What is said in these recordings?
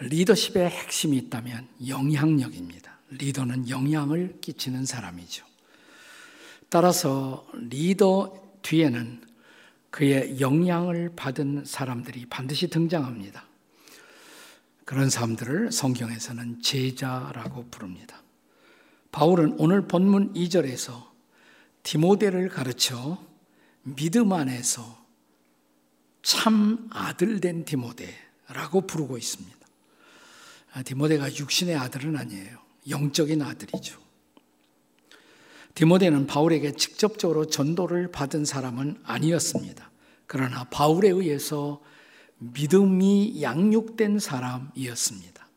리더십의 핵심이 있다면 영향력입니다. 리더는 영향을 끼치는 사람이죠. 따라서 리더 뒤에는 그의 영향을 받은 사람들이 반드시 등장합니다. 그런 사람들을 성경에서는 제자라고 부릅니다. 바울은 오늘 본문 2절에서 디모데를 가르쳐 믿음 안에서 참 아들 된 디모데라고 부르고 있습니다. 아, 디모데가 육신의 아들은 아니에요. 영적인 아들이죠. 디모데는 바울에게 직접적으로 전도를 받은 사람은 아니었습니다. 그러나 바울에 의해서 믿음이 양육된 사람이었습니다.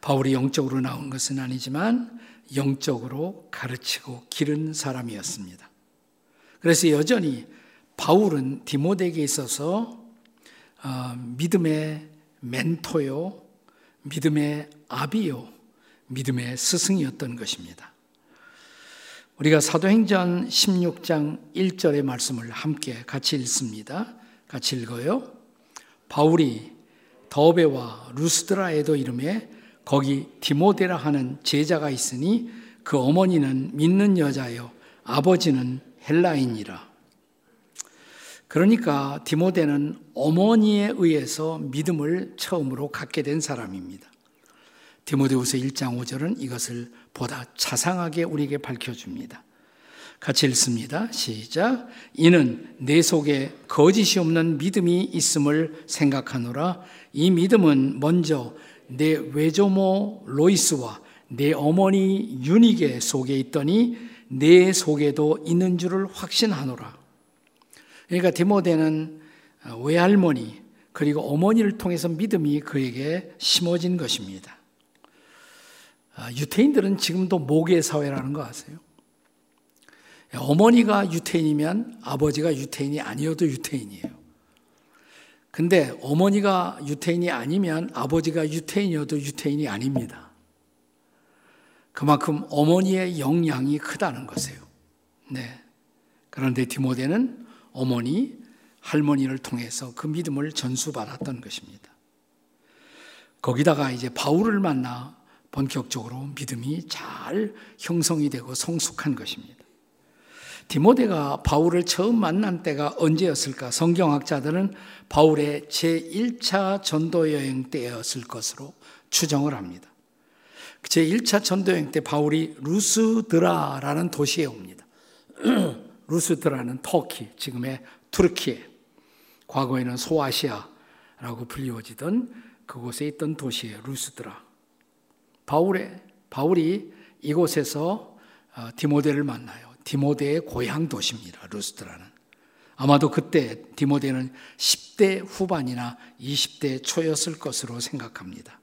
바울이 영적으로 나온 것은 아니지만 영적으로 가르치고 기른 사람이었습니다. 그래서 여전히 바울은 디모데에게 있어서 어, 믿음의 멘토요, 믿음의 아비요, 믿음의 스승이었던 것입니다. 우리가 사도행전 16장 1절의 말씀을 함께 같이 읽습니다. 같이 읽어요. 바울이 더베와 루스드라에도 이름에 거기 디모데라 하는 제자가 있으니 그 어머니는 믿는 여자요 아버지는 헬라인이라. 그러니까 디모데는 어머니에 의해서 믿음을 처음으로 갖게 된 사람입니다. 디모데후서 1장 5절은 이것을 보다 자상하게 우리에게 밝혀줍니다. 같이 읽습니다. 시작. 이는 내 속에 거짓이 없는 믿음이 있음을 생각하노라. 이 믿음은 먼저 내 외조모 로이스와 내 어머니 유니게 속에 있더니 내 속에도 있는 줄을 확신하노라. 그러니까 디모데는 외할머니 그리고 어머니를 통해서 믿음이 그에게 심어진 것입니다. 아, 유태인들은 지금도 모계 사회라는 거 아세요? 어머니가 유태인이면 아버지가 유태인이 아니어도 유태인이에요. 근데 어머니가 유태인이 아니면 아버지가 유태인이어도 유태인이 아닙니다. 그만큼 어머니의 영향이 크다는 것이에요. 네. 그런데 디모데는 어머니, 할머니를 통해서 그 믿음을 전수받았던 것입니다. 거기다가 이제 바울을 만나 본격적으로 믿음이 잘 형성이 되고 성숙한 것입니다. 디모데가 바울을 처음 만난 때가 언제였을까? 성경학자들은 바울의 제1차 전도 여행 때였을 것으로 추정을 합니다. 제1차 전도 여행 때 바울이 루스드라라는 도시에 옵니다. 루스드라는 터키, 지금의 튀르키예, 과거에는 소아시아라고 불리워지던 그곳에 있던 도시에 루스드라. 바울의, 바울이 이곳에서 어, 디모데를 만나요. 디모데의 고향 도시입니다. 루스드라는. 아마도 그때 디모데는 10대 후반이나 20대 초였을 것으로 생각합니다.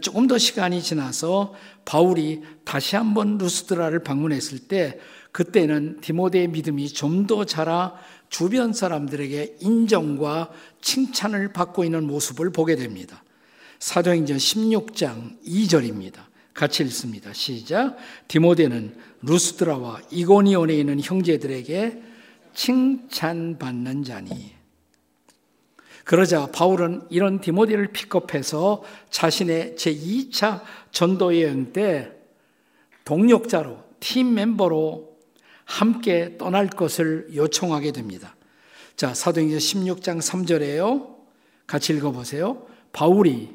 조금 더 시간이 지나서 바울이 다시 한번 루스드라를 방문했을 때 그때는 디모데의 믿음이 좀 더 자라 주변 사람들에게 인정과 칭찬을 받고 있는 모습을 보게 됩니다. 사도행전 16장 2절입니다. 같이 읽습니다. 시작. 디모데는 루스드라와 이고니온에 있는 형제들에게 칭찬받는 자니. 그러자 바울은 이런 디모데를 픽업해서 자신의 제2차 전도 여행 때 동력자로 팀 멤버로 함께 떠날 것을 요청하게 됩니다. 자, 사도행전 16장 3절에요. 같이 읽어 보세요. 바울이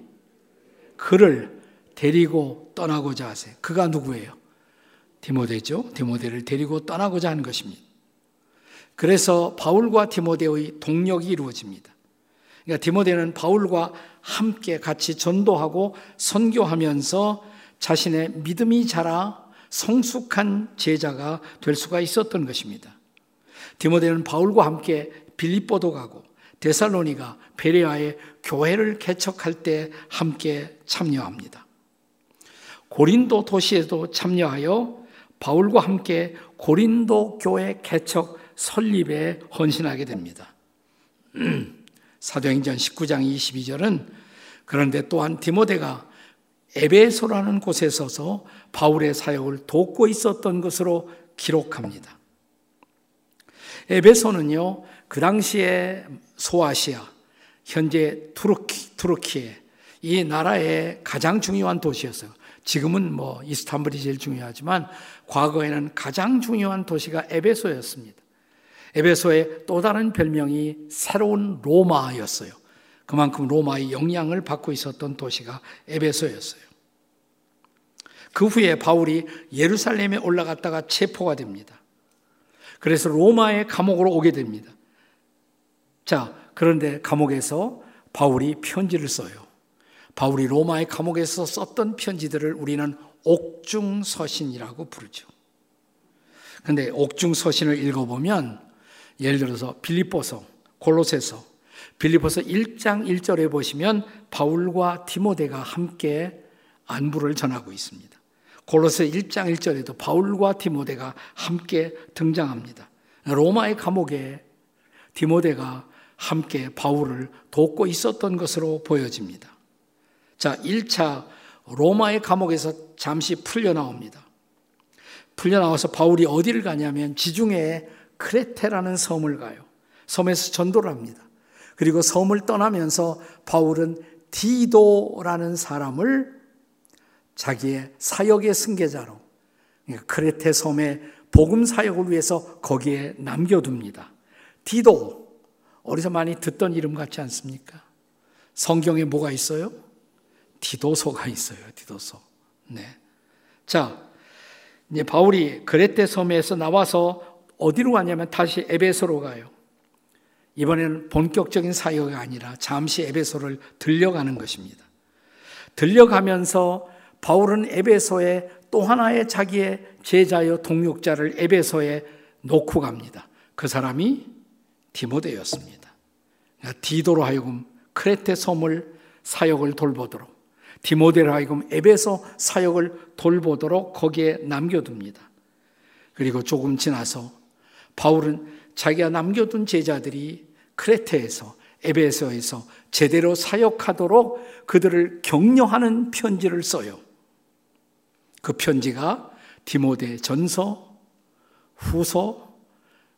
그를 데리고 떠나고자 하세요. 그가 누구예요? 디모데죠. 디모데를 데리고 떠나고자 하는 것입니다. 그래서 바울과 디모데의 동력이 이루어집니다. 그러니까 디모데는 바울과 함께 같이 전도하고 선교하면서 자신의 믿음이 자라 성숙한 제자가 될 수가 있었던 것입니다. 디모데는 바울과 함께 빌립보도 가고 데살로니가 베레아의 교회를 개척할 때 함께 참여합니다. 고린도 도시에도 참여하여 바울과 함께 고린도 교회 개척 설립에 헌신하게 됩니다. 사도행전 19장 22절은 그런데 또한 디모데가 에베소라는 곳에 서서 바울의 사역을 돕고 있었던 것으로 기록합니다. 에베소는요, 그 당시에 소아시아, 현재 튀르키, 튀르키예 이 나라의 가장 중요한 도시였어요. 지금은 뭐 이스탄불이 제일 중요하지만 과거에는 가장 중요한 도시가 에베소였습니다. 에베소의 또 다른 별명이 새로운 로마였어요. 그만큼 로마의 영향을 받고 있었던 도시가 에베소였어요. 그 후에 바울이 예루살렘에 올라갔다가 체포가 됩니다. 그래서 로마의 감옥으로 오게 됩니다. 자, 그런데 감옥에서 바울이 편지를 써요. 바울이 로마의 감옥에서 썼던 편지들을 우리는 옥중서신이라고 부르죠. 근데 옥중서신을 읽어보면 예를 들어서 빌립보서, 골로새서, 빌립보서 1장 1절에 보시면 바울과 디모데가 함께 안부를 전하고 있습니다. 골로새 1장 1절에도 바울과 디모데가 함께 등장합니다. 로마의 감옥에 디모데가 함께 바울을 돕고 있었던 것으로 보여집니다. 자, 1차 로마의 감옥에서 잠시 풀려 나옵니다. 풀려 나와서 바울이 어디를 가냐면 지중해 크레테라는 섬을 가요. 섬에서 전도를 합니다. 그리고 섬을 떠나면서 바울은 디도라는 사람을 자기의 사역의 승계자로 그러니까 크레테 섬의 복음 사역을 위해서 거기에 남겨둡니다. 디도 어디서 많이 듣던 이름 같지 않습니까? 성경에 뭐가 있어요? 디도서가 있어요. 디도서. 네. 자, 이제 바울이 그레테 섬에서 나와서 어디로 가냐면 다시 에베소로 가요. 이번에는 본격적인 사역이 아니라 잠시 에베소를 들려가는 것입니다. 들려가면서 바울은 에베소에 또 하나의 자기의 제자여 동역자를 에베소에 놓고 갑니다. 그 사람이 디모데였습니다. 그러니까 디도로 하여금 크레테 섬을 사역을 돌보도록 디모데로 하여금 에베소 사역을 돌보도록 거기에 남겨둡니다. 그리고 조금 지나서 바울은 자기가 남겨둔 제자들이 크레테에서 에베소에서 제대로 사역하도록 그들을 격려하는 편지를 써요. 그 편지가 디모데 전서, 후서,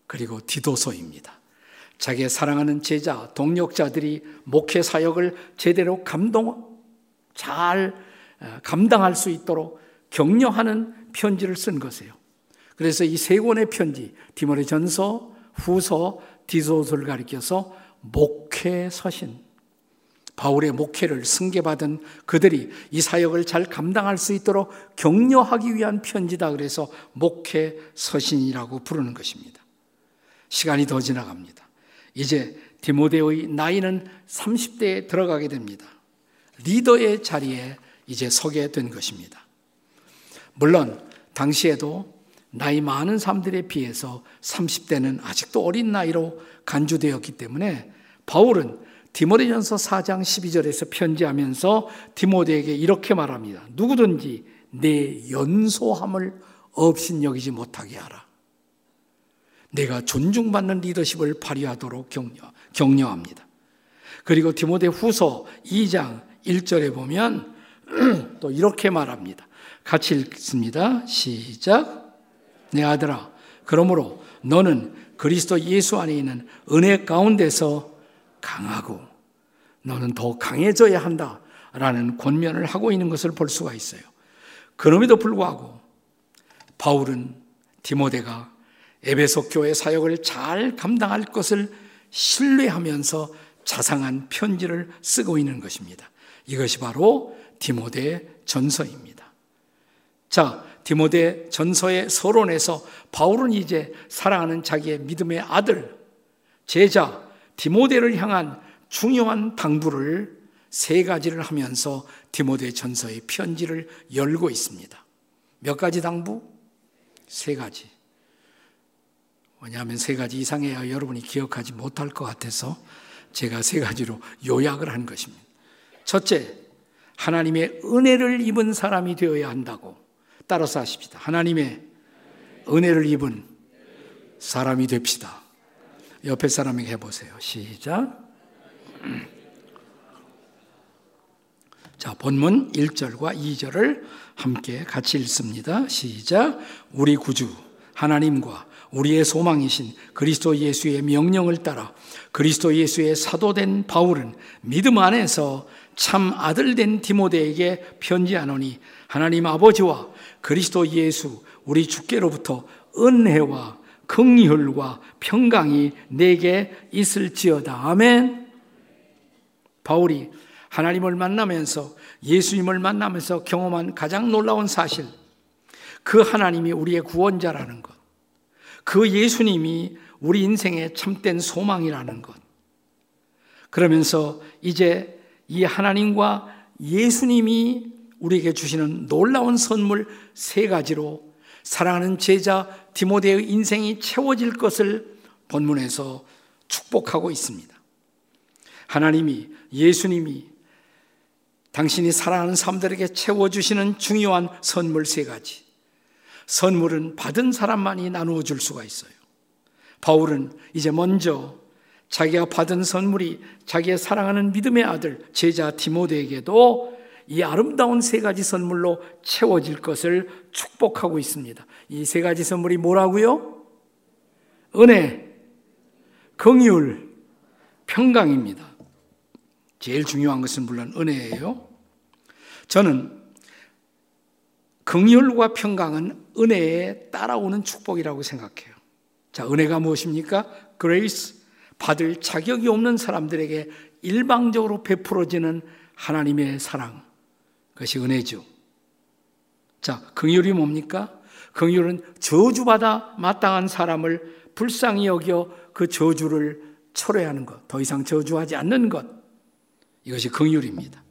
그리고 디도서입니다. 자기의 사랑하는 제자, 동력자들이 목회 사역을 제대로 감동, 잘 어, 감당할 수 있도록 격려하는 편지를 쓴 것이에요. 그래서 이 세 권의 편지, 디모데 전서, 후서, 디도서를 가리켜서 목회 서신, 바울의 목회를 승계받은 그들이 이 사역을 잘 감당할 수 있도록 격려하기 위한 편지다 그래서 목회 서신이라고 부르는 것입니다. 시간이 더 지나갑니다. 이제 디모데의 나이는 30대에 들어가게 됩니다. 리더의 자리에 이제 서게 된 것입니다. 물론 당시에도 나이 많은 사람들에 비해서 30대는 아직도 어린 나이로 간주되었기 때문에 바울은 디모데전서 4장 12절에서 편지하면서 디모데에게 이렇게 말합니다. 누구든지 내 연소함을 없인 여기지 못하게 하라. 내가 존중받는 리더십을 발휘하도록 격려, 격려합니다. 그리고 디모데 후서 2장 1절에 보면 또 이렇게 말합니다. 같이 읽습니다. 시작. 내 아들아, 그러므로 너는 그리스도 예수 안에 있는 은혜 가운데서 강하고 너는 더 강해져야 한다. 라는 권면을 하고 있는 것을 볼 수가 있어요. 그럼에도 불구하고 바울은 디모데가 에베소 교회 사역을 잘 감당할 것을 신뢰하면서 자상한 편지를 쓰고 있는 것입니다. 이것이 바로 디모데 전서입니다. 자, 디모데 전서의 서론에서 바울은 이제 사랑하는 자기의 믿음의 아들, 제자, 디모데를 향한 중요한 당부를 세 가지를 하면서 디모데 전서의 편지를 열고 있습니다. 몇 가지 당부? 세 가지. 왜냐하면 세 가지 이상해야 여러분이 기억하지 못할 것 같아서 제가 세 가지로 요약을 한 것입니다. 첫째, 하나님의 은혜를 입은 사람이 되어야 한다고 따라서 하십시다. 하나님의 은혜를 입은 사람이 됩시다. 옆에 사람에게 해보세요. 시작. 자, 본문 1절과 2절을 함께 같이 읽습니다. 시작. 우리 구주 하나님과 우리의 소망이신 그리스도 예수의 명령을 따라 그리스도 예수의 사도된 바울은 믿음 안에서 참 아들 된 디모데에게 편지하노니 하나님 아버지와 그리스도 예수 우리 주께로부터 은혜와 긍휼과 평강이 내게 있을지어다. 아멘. 바울이 하나님을 만나면서 예수님을 만나면서 경험한 가장 놀라운 사실, 그 하나님이 우리의 구원자라는 것, 그 예수님이 우리 인생의 참된 소망이라는 것. 그러면서 이제 이 하나님과 예수님이 우리에게 주시는 놀라운 선물 세 가지로 사랑하는 제자 디모데의 인생이 채워질 것을 본문에서 축복하고 있습니다. 하나님이 예수님이 당신이 사랑하는 사람들에게 채워주시는 중요한 선물 세 가지. 선물은 받은 사람만이 나누어 줄 수가 있어요. 바울은 이제 먼저 자기가 받은 선물이 자기의 사랑하는 믿음의 아들 제자 디모데에게도 이 아름다운 세 가지 선물로 채워질 것을 축복하고 있습니다. 이 세 가지 선물이 뭐라고요? 은혜, 긍휼, 평강입니다. 제일 중요한 것은 물론 은혜예요. 저는 긍휼과 평강은 은혜에 따라오는 축복이라고 생각해요. 자, 은혜가 무엇입니까? grace 받을 자격이 없는 사람들에게 일방적으로 베풀어지는 하나님의 사랑. 그것이 은혜죠. 자, 긍휼이 뭡니까? 긍휼은 저주받아 마땅한 사람을 불쌍히 여겨 그 저주를 철회하는 것, 더 이상 저주하지 않는 것. 이것이 긍휼입니다.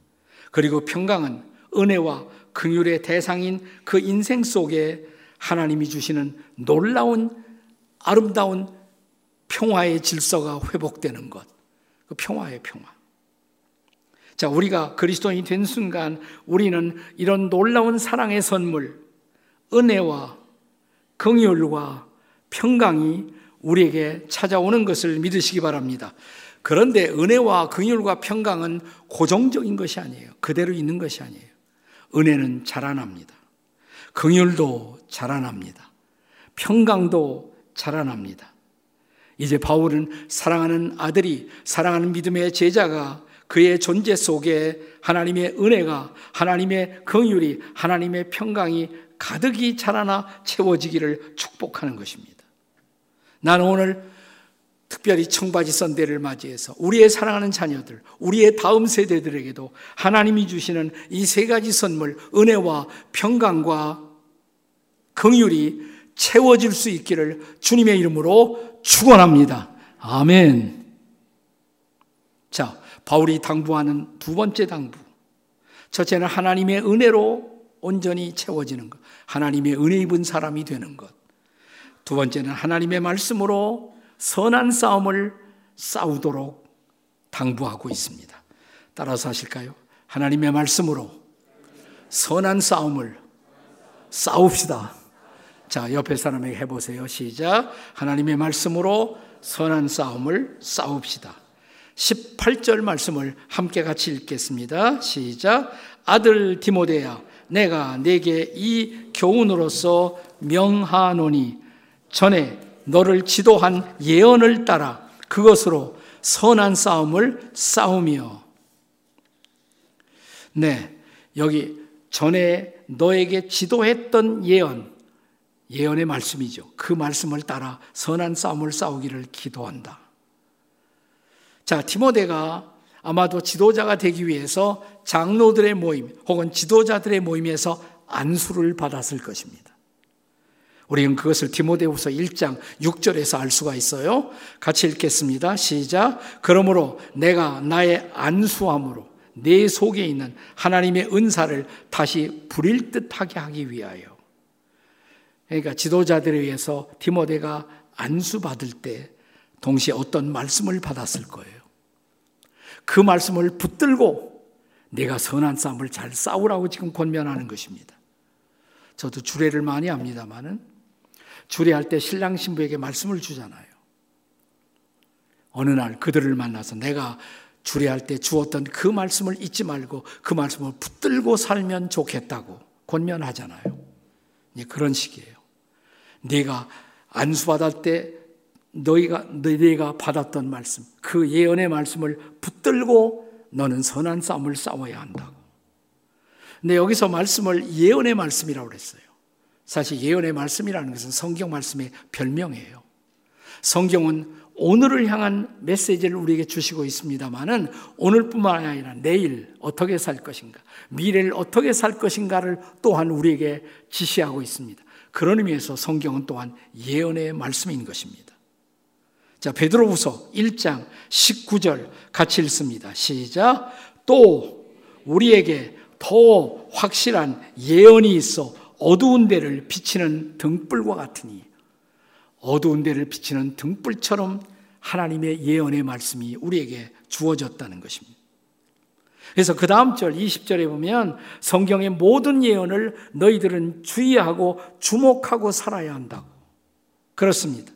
그리고 평강은 은혜와 긍휼의 대상인 그 인생 속에 하나님이 주시는 놀라운 아름다운 평화의 질서가 회복되는 것. 그 평화의 평화. 자, 우리가 그리스도인이 된 순간 우리는 이런 놀라운 사랑의 선물, 은혜와 긍휼과 평강이 우리에게 찾아오는 것을 믿으시기 바랍니다. 그런데 은혜와 긍휼과 평강은 고정적인 것이 아니에요. 그대로 있는 것이 아니에요. 은혜는 자라납니다. 긍휼도 자라납니다. 평강도 자라납니다. 이제 바울은 사랑하는 아들이 사랑하는 믿음의 제자가 그의 존재 속에 하나님의 은혜가 하나님의 긍휼이 하나님의 평강이 가득히 자라나 채워지기를 축복하는 것입니다. 나는 오늘 특별히 청바지 선대를 맞이해서 우리의 사랑하는 자녀들, 우리의 다음 세대들에게도 하나님이 주시는 이 세 가지 선물, 은혜와 평강과 긍휼이 채워질 수 있기를 주님의 이름으로 축원합니다. 아멘. 자, 바울이 당부하는 두 번째 당부. 첫째는 하나님의 은혜로 온전히 채워지는 것. 하나님의 은혜 입은 사람이 되는 것. 두 번째는 하나님의 말씀으로 선한 싸움을 싸우도록 당부하고 있습니다. 따라서 하실까요? 하나님의 말씀으로 선한 싸움을 싸웁시다. 자, 옆에 사람에게 해보세요. 시작. 하나님의 말씀으로 선한 싸움을 싸웁시다. 18절 말씀을 함께 같이 읽겠습니다. 시작. 아들 디모데야, 내가 내게 이 교훈으로서 명하노니 전에 너를 지도한 예언을 따라 그것으로 선한 싸움을 싸우며 네, 여기 전에 너에게 지도했던 예언 예언의 말씀이죠. 그 말씀을 따라 선한 싸움을 싸우기를 기도한다. 자, 디모데가 아마도 지도자가 되기 위해서 장로들의 모임 혹은 지도자들의 모임에서 안수를 받았을 것입니다. 우리는 그것을 디모데후서 1장 6절에서 알 수가 있어요. 같이 읽겠습니다. 시작. 그러므로 내가 나의 안수함으로 내 속에 있는 하나님의 은사를 다시 부릴 듯하게 하기 위하여 그러니까 지도자들에 의해서 디모데가 안수 받을 때 동시에 어떤 말씀을 받았을 거예요. 그 말씀을 붙들고 내가 선한 싸움을 잘 싸우라고 지금 권면하는 것입니다. 저도 주례를 많이 합니다만은 주례할 때 신랑 신부에게 말씀을 주잖아요. 어느 날 그들을 만나서 내가 주례할 때 주었던 그 말씀을 잊지 말고 그 말씀을 붙들고 살면 좋겠다고 권면하잖아요. 그런 식이에요. 네가 안수받을 때 너희가 너희가 받았던 말씀, 그 예언의 말씀을 붙들고 너는 선한 싸움을 싸워야 한다고. 근데 여기서 말씀을 예언의 말씀이라고 그랬어요. 사실 예언의 말씀이라는 것은 성경 말씀의 별명이에요. 성경은 오늘을 향한 메시지를 우리에게 주시고 있습니다만은 오늘뿐만 아니라 내일 어떻게 살 것인가, 미래를 어떻게 살 것인가를 또한 우리에게 지시하고 있습니다. 그런 의미에서 성경은 또한 예언의 말씀인 것입니다. 자, 베드로후서 1장 19절 같이 읽습니다. 시작. 또 우리에게 더 확실한 예언이 있어 어두운 데를 비치는 등불과 같으니 어두운 데를 비치는 등불처럼 하나님의 예언의 말씀이 우리에게 주어졌다는 것입니다. 그래서 그 다음 절 20절에 보면 성경의 모든 예언을 너희들은 주의하고 주목하고 살아야 한다고. 그렇습니다.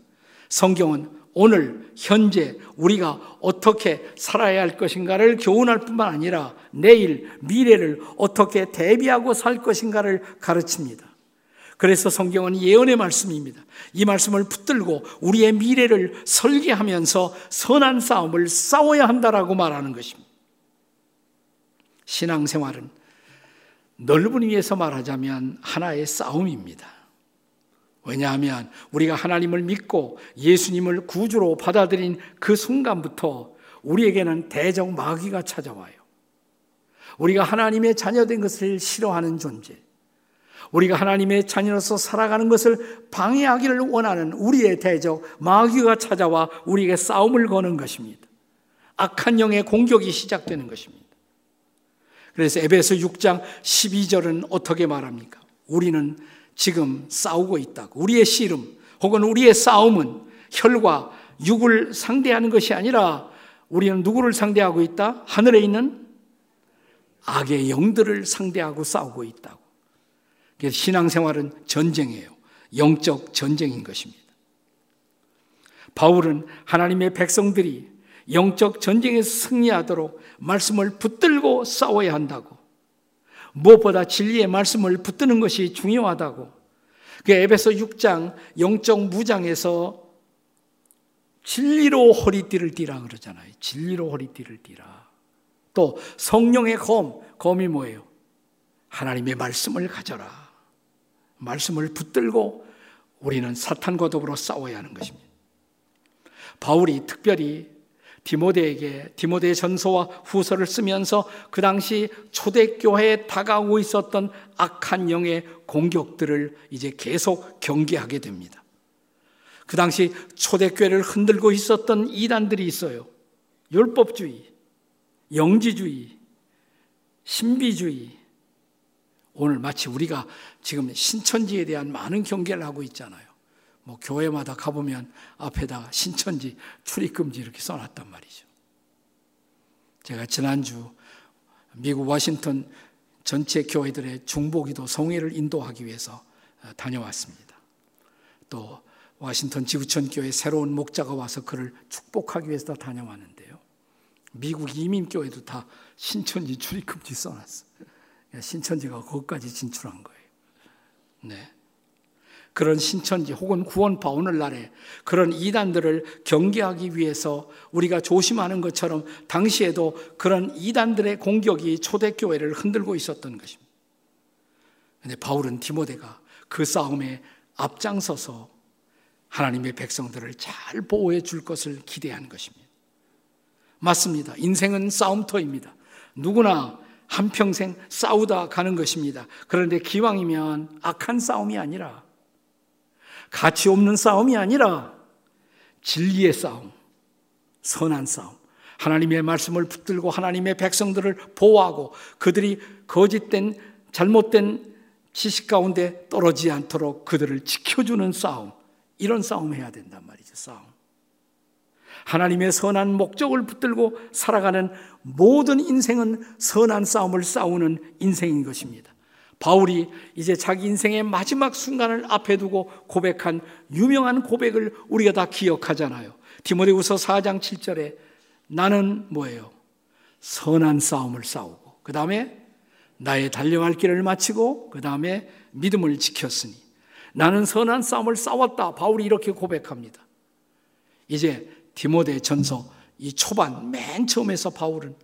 성경은 오늘 현재 우리가 어떻게 살아야 할 것인가를 교훈할 뿐만 아니라 내일 미래를 어떻게 대비하고 살 것인가를 가르칩니다. 그래서 성경은 예언의 말씀입니다. 이 말씀을 붙들고 우리의 미래를 설계하면서 선한 싸움을 싸워야 한다라고 말하는 것입니다. 신앙생활은 넓은 의미에서 말하자면 하나의 싸움입니다. 왜냐하면 우리가 하나님을 믿고 예수님을 구주로 받아들인 그 순간부터 우리에게는 대적 마귀가 찾아와요. 우리가 하나님의 자녀된 것을 싫어하는 존재, 우리가 하나님의 자녀로서 살아가는 것을 방해하기를 원하는 우리의 대적 마귀가 찾아와 우리에게 싸움을 거는 것입니다. 악한 영의 공격이 시작되는 것입니다. 그래서 에베소 6장 12절은 어떻게 말합니까? 우리는 지금 싸우고 있다고. 우리의 씨름 혹은 우리의 싸움은 혈과 육을 상대하는 것이 아니라 우리는 누구를 상대하고 있다? 하늘에 있는 악의 영들을 상대하고 싸우고 있다고. 그래서 신앙생활은 전쟁이에요. 영적 전쟁인 것입니다. 바울은 하나님의 백성들이 영적 전쟁에서 승리하도록 말씀을 붙들고 싸워야 한다고. 무엇보다 진리의 말씀을 붙드는 것이 중요하다고. 그 에베소 6장 영적 무장에서 진리로 허리띠를 띠라 그러잖아요. 진리로 허리띠를 띠라. 또 성령의 검, 검이 뭐예요? 하나님의 말씀을 가져라. 말씀을 붙들고 우리는 사탄과 더불어 싸워야 하는 것입니다. 바울이 특별히 디모데에게 디모데 전서와 후서를 쓰면서 그 당시 초대교회에 다가오고 있었던 악한 영의 공격들을 이제 계속 경계하게 됩니다. 그 당시 초대교회를 흔들고 있었던 이단들이 있어요. 율법주의, 영지주의, 신비주의. 오늘 마치 우리가 지금 신천지에 대한 많은 경계를 하고 있잖아요. 뭐 교회마다 가보면 앞에다가 신천지 출입금지 이렇게 써놨단 말이죠. 제가 지난주 미국 워싱턴 전체 교회들의 중보기도 성회를 인도하기 위해서 어, 다녀왔습니다. 또 워싱턴 지구촌 교회 새로운 목자가 와서 그를 축복하기 위해서 다녀왔는데요. 미국 이민교회도 다 신천지 출입금지 써놨어. 신천지가 거기까지 진출한 거예요. 네. 그런 신천지 혹은 구원파 오늘날에 그런 이단들을 경계하기 위해서 우리가 조심하는 것처럼 당시에도 그런 이단들의 공격이 초대교회를 흔들고 있었던 것입니다. 근데 바울은 디모데가 그 싸움에 앞장서서 하나님의 백성들을 잘 보호해 줄 것을 기대한 것입니다. 맞습니다. 인생은 싸움터입니다. 누구나 한평생 싸우다 가는 것입니다. 그런데 기왕이면 악한 싸움이 아니라 가치 없는 싸움이 아니라 진리의 싸움, 선한 싸움. 하나님의 말씀을 붙들고 하나님의 백성들을 보호하고 그들이 거짓된 잘못된 지식 가운데 떨어지지 않도록 그들을 지켜주는 싸움. 이런 싸움 해야 된단 말이죠. 싸움. 하나님의 선한 목적을 붙들고 살아가는 모든 인생은 선한 싸움을 싸우는 인생인 것입니다. 바울이 이제 자기 인생의 마지막 순간을 앞에 두고 고백한 유명한 고백을 우리가 다 기억하잖아요. 디모데후서 4장 7절에 나는 뭐예요? 선한 싸움을 싸우고 그 다음에 나의 달려갈 길을 마치고 그 다음에 믿음을 지켰으니 나는 선한 싸움을 싸웠다. 바울이 이렇게 고백합니다. 이제 디모데 전서 이 초반 맨 처음에서 바울은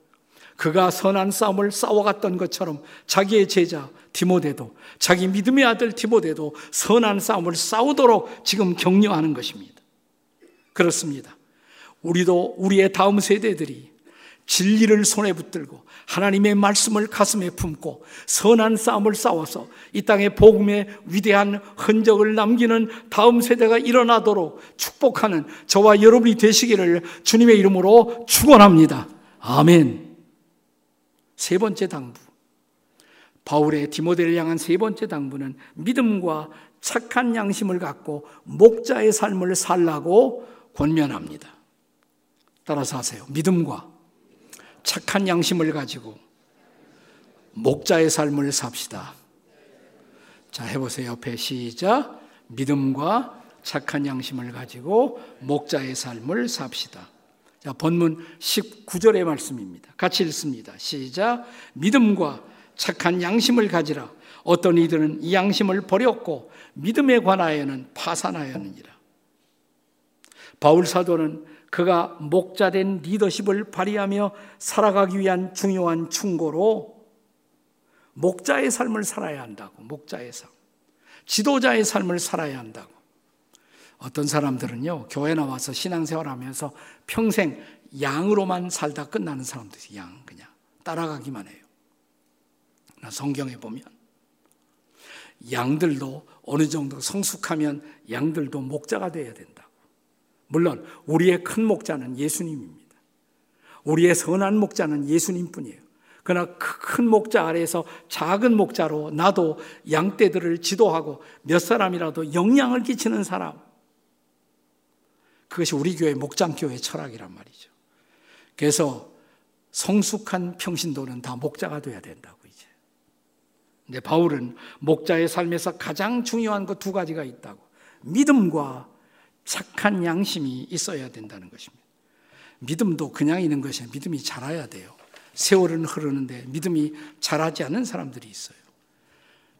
그가 선한 싸움을 싸워갔던 것처럼 자기의 제자 디모데도 자기 믿음의 아들 디모데도 선한 싸움을 싸우도록 지금 격려하는 것입니다. 그렇습니다. 우리도 우리의 다음 세대들이 진리를 손에 붙들고 하나님의 말씀을 가슴에 품고 선한 싸움을 싸워서 이 땅에 복음의 위대한 흔적을 남기는 다음 세대가 일어나도록 축복하는 저와 여러분이 되시기를 주님의 이름으로 축원합니다. 아멘. 세 번째 당부. 바울의 디모데를 향한 세 번째 당부는 믿음과 착한 양심을 갖고 목자의 삶을 살라고 권면합니다. 따라서 하세요. 믿음과 착한 양심을 가지고 목자의 삶을 삽시다. 자, 해보세요. 옆에 시작. 믿음과 착한 양심을 가지고 목자의 삶을 삽시다. 자, 본문 19절의 말씀입니다. 같이 읽습니다. 시작. 믿음과 착한 양심을 가지라. 어떤 이들은 이 양심을 버렸고 믿음에 관하여는 파산하였느니라. 바울 사도는 그가 목자된 리더십을 발휘하며 살아가기 위한 중요한 충고로 목자의 삶을 살아야 한다고, 목자의 삶. 지도자의 삶을 살아야 한다고. 어떤 사람들은요, 교회 나와서 신앙생활 하면서 평생 양으로만 살다 끝나는 사람들이 양, 그냥 따라가기만 해요. 성경에 보면 양들도 어느 정도 성숙하면 양들도 목자가 되어야 된다. 물론 우리의 큰 목자는 예수님입니다. 우리의 선한 목자는 예수님 뿐이에요. 그러나 그큰 목자 아래에서 작은 목자로 나도 양떼들을 지도하고 몇 사람이라도 영향을 끼치는 사람. 그것이 우리 교회 목장교회 철학이란 말이죠. 그래서 성숙한 평신도는 다 목자가 돼야 된다고 이제. 근데 바울은 목자의 삶에서 가장 중요한 것 두 가지가 있다고. 믿음과 착한 양심이 있어야 된다는 것입니다. 믿음도 그냥 있는 것이 아니라 믿음이 자라야 돼요. 세월은 흐르는데 믿음이 자라지 않는 사람들이 있어요.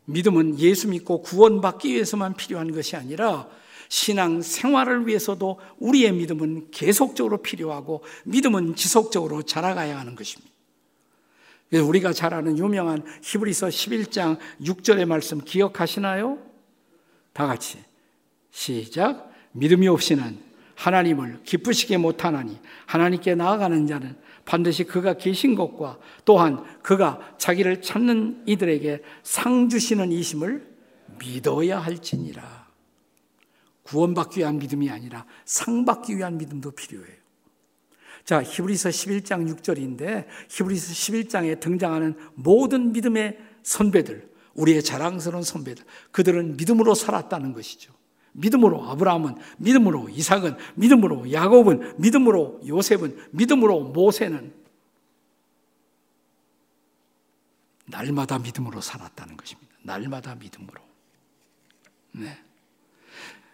믿음은 예수 믿고 구원받기 위해서만 필요한 것이 아니라 신앙 생활을 위해서도 우리의 믿음은 계속적으로 필요하고 믿음은 지속적으로 자라가야 하는 것입니다. 우리가 잘 아는 유명한 히브리서 11장 6절의 말씀 기억하시나요? 다 같이 시작. 믿음이 없이는 하나님을 기쁘시게 못하나니 하나님께 나아가는 자는 반드시 그가 계신 것과 또한 그가 자기를 찾는 이들에게 상 주시는 이심을 믿어야 할지니라. 구원받기 위한 믿음이 아니라 상 받기 위한 믿음도 필요해요. 자, 히브리서 11장 6절인데 히브리서 11장에 등장하는 모든 믿음의 선배들, 우리의 자랑스러운 선배들, 그들은 믿음으로 살았다는 것이죠. 믿음으로 아브라함은 믿음으로 이삭은 믿음으로 야곱은 믿음으로 요셉은 믿음으로 모세는 날마다 믿음으로 살았다는 것입니다. 날마다 믿음으로. 네.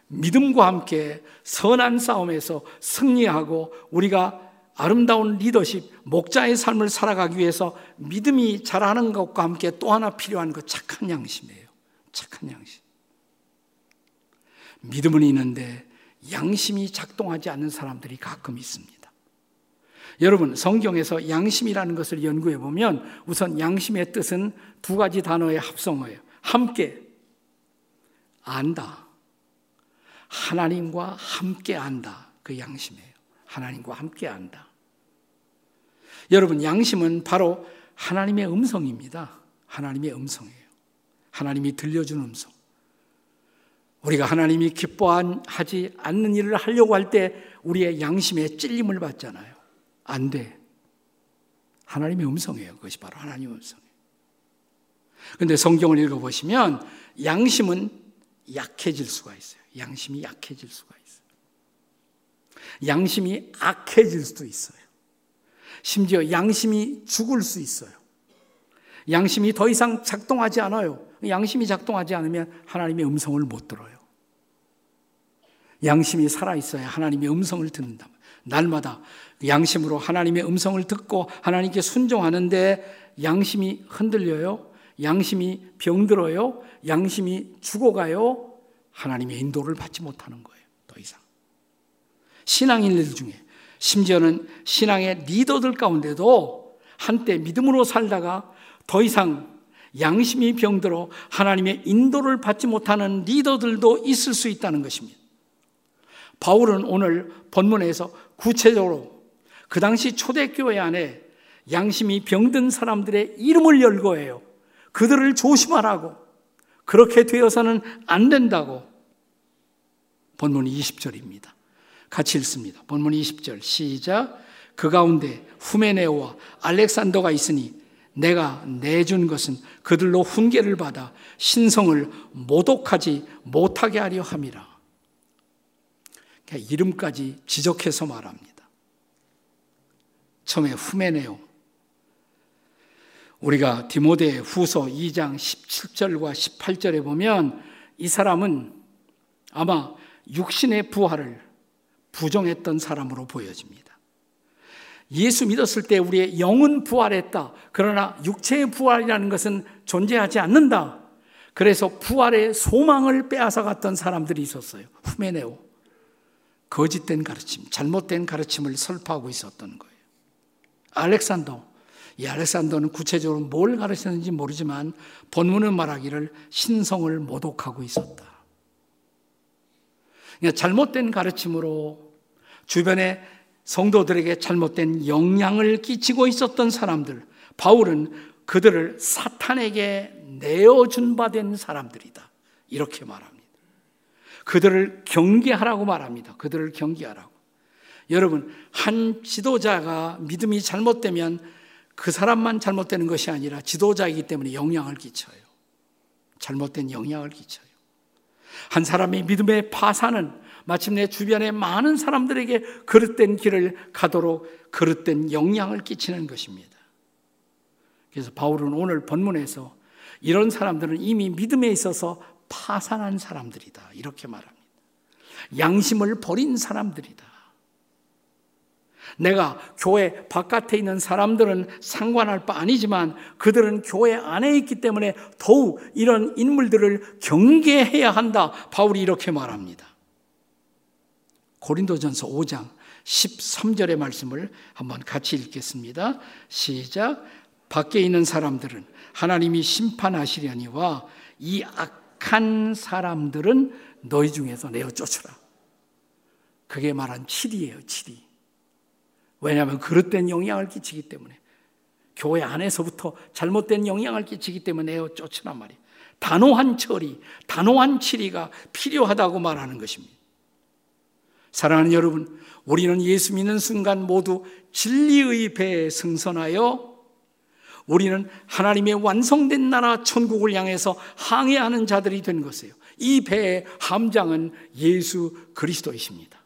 믿음과 함께 선한 싸움에서 승리하고 우리가 아름다운 리더십, 목자의 삶을 살아가기 위해서 믿음이 자라는 것과 함께 또 하나 필요한 것 착한 양심이에요. 착한 양심. 믿음은 있는데 양심이 작동하지 않는 사람들이 가끔 있습니다. 여러분, 성경에서 양심이라는 것을 연구해 보면 우선 양심의 뜻은 두 가지 단어의 합성어예요. 함께 안다. 하나님과 함께 안다. 그 양심이에요. 하나님과 함께 안다. 여러분, 양심은 바로 하나님의 음성입니다. 하나님의 음성이에요. 하나님이 들려주는 음성. 우리가 하나님이 기뻐하지 않는 일을 하려고 할 때 우리의 양심에 찔림을 받잖아요. 안 돼. 하나님의 음성이에요. 그것이 바로 하나님의 음성이에요. 근데 성경을 읽어보시면 양심은 약해질 수가 있어요. 양심이 약해질 수가 있어요. 양심이 악해질 수도 있어요. 심지어 양심이 죽을 수 있어요. 양심이 더 이상 작동하지 않아요. 양심이 작동하지 않으면 하나님의 음성을 못 들어요. 양심이 살아있어야 하나님의 음성을 듣는다. 날마다 양심으로 하나님의 음성을 듣고 하나님께 순종하는데 양심이 흔들려요. 양심이 병들어요. 양심이 죽어가요. 하나님의 인도를 받지 못하는 거예요. 더 이상. 신앙인들 중에 심지어는 신앙의 리더들 가운데도 한때 믿음으로 살다가 더 이상 양심이 병들어 하나님의 인도를 받지 못하는 리더들도 있을 수 있다는 것입니다. 바울은 오늘 본문에서 구체적으로 그 당시 초대교회 안에 양심이 병든 사람들의 이름을 열거해요. 그들을 조심하라고. 그렇게 되어서는 안 된다고. 본문 20절입니다. 같이 읽습니다. 본문 20절 시작. 그 가운데 후메네오와 알렉산더가 있으니 내가 내준 것은 그들로 훈계를 받아 신성을 모독하지 못하게 하려 함이라. 이름까지 지적해서 말합니다. 처음에 후메네오. 우리가 디모데 후서 2장 17절과 18절에 보면 이 사람은 아마 육신의 부활을 부정했던 사람으로 보여집니다. 예수 믿었을 때 우리의 영은 부활했다. 그러나 육체의 부활이라는 것은 존재하지 않는다. 그래서 부활의 소망을 빼앗아 갔던 사람들이 있었어요. 후메네오. 거짓된 가르침, 잘못된 가르침을 설파하고 있었던 거예요. 알렉산더. 이 알렉산더는 구체적으로 뭘 가르쳤는지 모르지만 본문은 말하기를 신성을 모독하고 있었다. 그러니까 잘못된 가르침으로 주변에 성도들에게 잘못된 영향을 끼치고 있었던 사람들, 바울은 그들을 사탄에게 내어준 바 된 사람들이다. 이렇게 말합니다. 그들을 경계하라고 말합니다. 그들을 경계하라고. 여러분, 한 지도자가 믿음이 잘못되면 그 사람만 잘못되는 것이 아니라 지도자이기 때문에 영향을 끼쳐요. 잘못된 영향을 끼쳐요. 한 사람의 믿음의 파산은 마침내 주변의 많은 사람들에게 그릇된 길을 가도록 그릇된 영향을 끼치는 것입니다. 그래서 바울은 오늘 본문에서 이런 사람들은 이미 믿음에 있어서 파산한 사람들이다. 이렇게 말합니다. 양심을 버린 사람들이다. 내가 교회 바깥에 있는 사람들은 상관할 바 아니지만 그들은 교회 안에 있기 때문에 더욱 이런 인물들을 경계해야 한다. 바울이 이렇게 말합니다. 고린도전서 5장 13절의 말씀을 한번 같이 읽겠습니다. 시작. 밖에 있는 사람들은 하나님이 심판하시려니와 이 악한 사람들은 너희 중에서 내어 쫓으라. 그게 말한 7이에요, 7이. 왜냐하면 그릇된 영향을 끼치기 때문에. 교회 안에서부터 잘못된 영향을 끼치기 때문에 내어 쫓으란 말이에요. 단호한 처리, 단호한 치리가 필요하다고 말하는 것입니다. 사랑하는 여러분, 우리는 예수 믿는 순간 모두 진리의 배에 승선하여 우리는 하나님의 완성된 나라 천국을 향해서 항해하는 자들이 된 것이에요. 이 배의 함장은 예수 그리스도이십니다.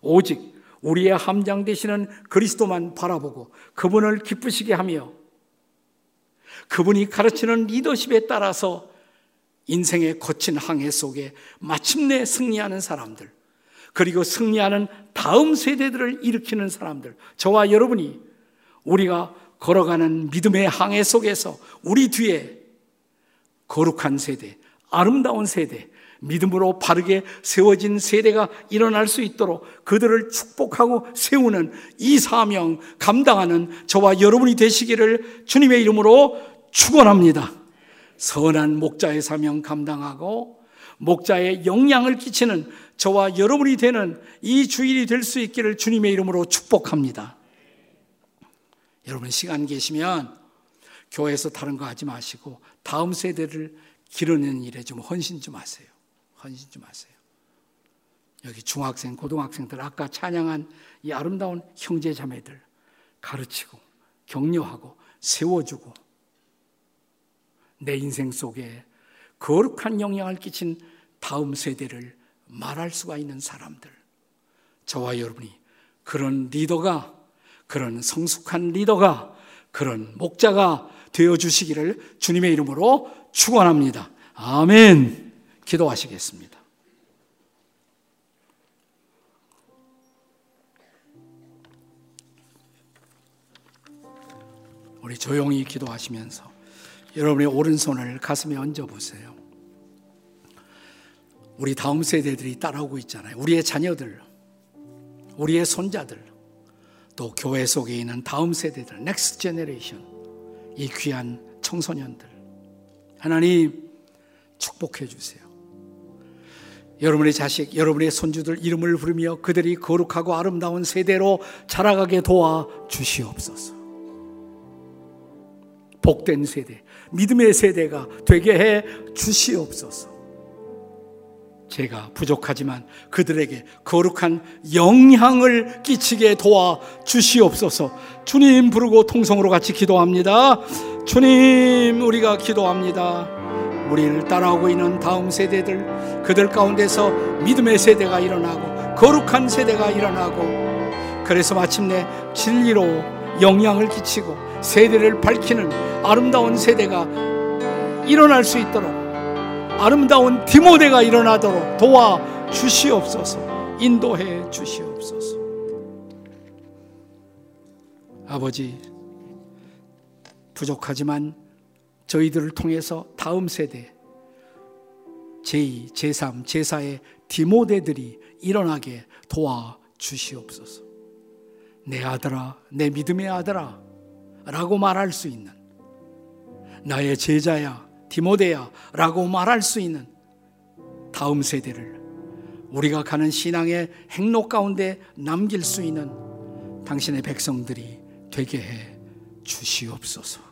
오직 우리의 함장 되시는 그리스도만 바라보고 그분을 기쁘시게 하며 그분이 가르치는 리더십에 따라서 인생의 거친 항해 속에 마침내 승리하는 사람들, 그리고 승리하는 다음 세대들을 일으키는 사람들, 저와 여러분이 우리가 걸어가는 믿음의 항해 속에서 우리 뒤에 거룩한 세대, 아름다운 세대, 믿음으로 바르게 세워진 세대가 일어날 수 있도록 그들을 축복하고 세우는 이 사명 감당하는 저와 여러분이 되시기를 주님의 이름으로 축원합니다. 선한 목자의 사명 감당하고 목자의 영향을 끼치는 저와 여러분이 되는 이 주일이 될 수 있기를 주님의 이름으로 축복합니다. 여러분 시간 계시면 교회에서 다른 거 하지 마시고 다음 세대를 기르는 일에 좀 헌신 좀 하세요. 헌신 좀 하세요. 여기 중학생, 고등학생들 아까 찬양한 이 아름다운 형제 자매들 가르치고 격려하고 세워주고 내 인생 속에 거룩한 영향을 끼친 다음 세대를 말할 수가 있는 사람들. 저와 여러분이 그런 리더가, 그런 성숙한 리더가, 그런 목자가 되어 주시기를 주님의 이름으로 축원합니다. 아멘. 기도하시겠습니다. 우리 조용히 기도하시면서 여러분의 오른손을 가슴에 얹어 보세요. 우리 다음 세대들이 따라오고 있잖아요. 우리의 자녀들, 우리의 손자들, 또 교회 속에 있는 다음 세대들, next generation, 이 귀한 청소년들. 하나님 축복해 주세요. 여러분의 자식, 여러분의 손주들 이름을 부르며 그들이 거룩하고 아름다운 세대로 자라가게 도와 주시옵소서. 복된 세대, 믿음의 세대가 되게 해 주시옵소서. 제가 부족하지만 그들에게 거룩한 영향을 끼치게 도와 주시옵소서. 주님 부르고 통성으로 같이 기도합니다. 주님, 우리가 기도합니다. 우리를 따라오고 있는 다음 세대들, 그들 가운데서 믿음의 세대가 일어나고, 거룩한 세대가 일어나고, 그래서 마침내 진리로 영향을 끼치고, 세대를 밝히는 아름다운 세대가 일어날 수 있도록 아름다운 디모데가 일어나도록 도와 주시옵소서. 인도해 주시옵소서. 아버지, 부족하지만 저희들을 통해서 다음 세대, 제2, 제3, 제4의 디모데들이 일어나게 도와 주시옵소서. 내 아들아, 내 믿음의 아들아, 라고 말할 수 있는 나의 제자야, 디모데야 라고 말할 수 있는 다음 세대를 우리가 가는 신앙의 행로 가운데 남길 수 있는 당신의 백성들이 되게 해 주시옵소서.